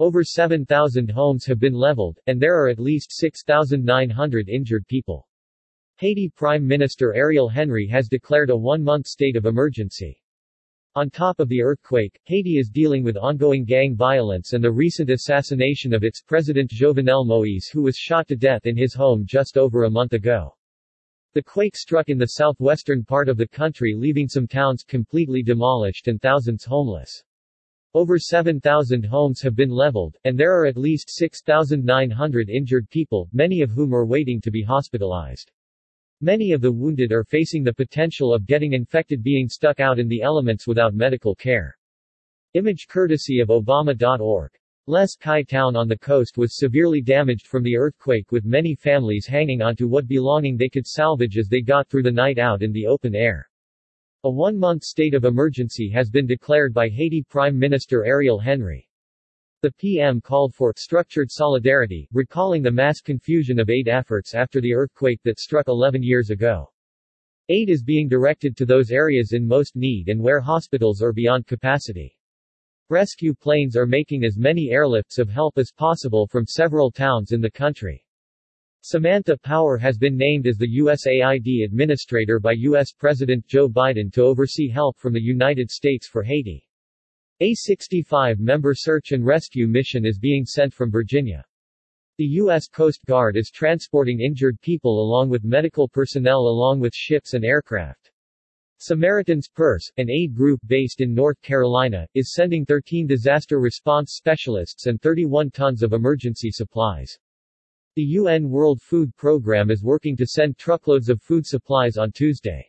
Over 7,000 homes have been leveled, and there are at least 6,900 injured people. Haiti Prime Minister Ariel Henry has declared a one-month state of emergency. On top of the earthquake, Haiti is dealing with ongoing gang violence and the recent assassination of its president Jovenel Moïse who was shot to death in his home just over a month ago. The quake struck in the southwestern part of the country leaving some towns completely demolished and thousands homeless. Over 7,000 homes have been leveled, and there are at least 6,900 injured people, many of whom are waiting to be hospitalized. Many of the wounded are facing the potential of getting infected being stuck out in the elements without medical care. Image courtesy of Obama.org. Les Cayes town on the coast was severely damaged from the earthquake with many families hanging onto what belonging they could salvage as they got through the night out in the open air. A one-month state of emergency has been declared by Haiti Prime Minister Ariel Henry. The PM called for structured solidarity, recalling the mass confusion of aid efforts after the earthquake that struck 11 years ago. Aid is being directed to those areas in most need and where hospitals are beyond capacity. Rescue planes are making as many airlifts of help as possible from several towns in the country. Samantha Power has been named as the USAID administrator by U.S. President Joe Biden to oversee help from the United States for Haiti. A 65-member search and rescue mission is being sent from Virginia. The U.S. Coast Guard is transporting injured people along with medical personnel along with ships and aircraft. Samaritan's Purse, an aid group based in North Carolina, is sending 13 disaster response specialists and 31 tons of emergency supplies. The UN World Food Programme is working to send truckloads of food supplies on Tuesday.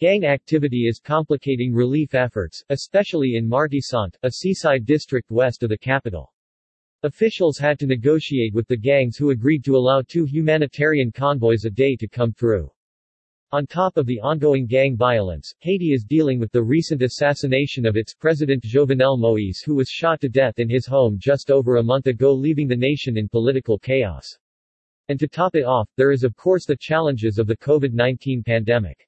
Gang activity is complicating relief efforts, especially in Martissant, a seaside district west of the capital. Officials had to negotiate with the gangs who agreed to allow two humanitarian convoys a day to come through. On top of the ongoing gang violence, Haiti is dealing with the recent assassination of its president Jovenel Moïse who was shot to death in his home just over a month ago leaving the nation in political chaos. And to top it off, there is of course the challenges of the COVID-19 pandemic.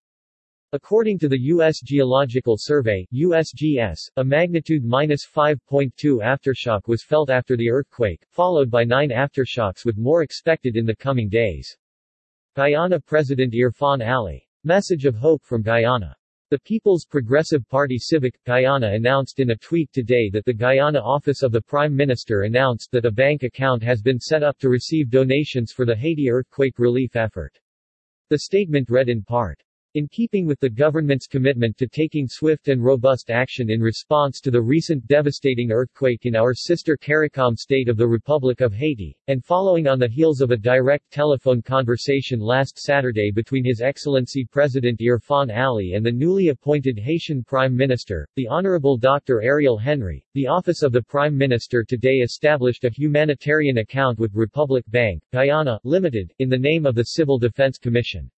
According to the U.S. Geological Survey USGS, a magnitude minus 5.2 aftershock was felt after the earthquake, followed by nine aftershocks with more expected in the coming days. Guyana President Irfan Ali. Message of hope from Guyana. The People's Progressive Party Civic, Guyana announced in a tweet today that the Guyana Office of the Prime Minister announced that a bank account has been set up to receive donations for the Haiti earthquake relief effort. The statement read in part, in keeping with the government's commitment to taking swift and robust action in response to the recent devastating earthquake in our sister CARICOM state of the Republic of Haiti, and following on the heels of a direct telephone conversation last Saturday between His Excellency President Irfan Ali and the newly appointed Haitian Prime Minister, the Honorable Dr. Ariel Henry, the Office of the Prime Minister today established a humanitarian account with Republic Bank, Guyana, Limited, in the name of the Civil Defense Commission.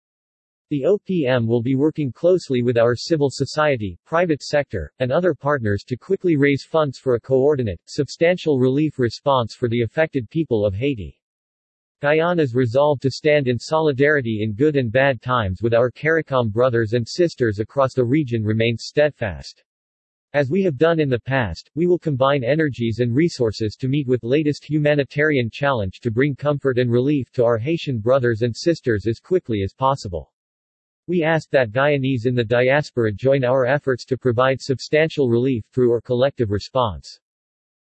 The OPM will be working closely with our civil society, private sector, and other partners to quickly raise funds for a coordinate, substantial relief response for the affected people of Haiti. Guyana's resolve to stand in solidarity in good and bad times with our CARICOM brothers and sisters across the region remains steadfast. As we have done in the past, we will combine energies and resources to meet with latest humanitarian challenge to bring comfort and relief to our Haitian brothers and sisters as quickly as possible. We ask that Guyanese in the diaspora join our efforts to provide substantial relief through our collective response.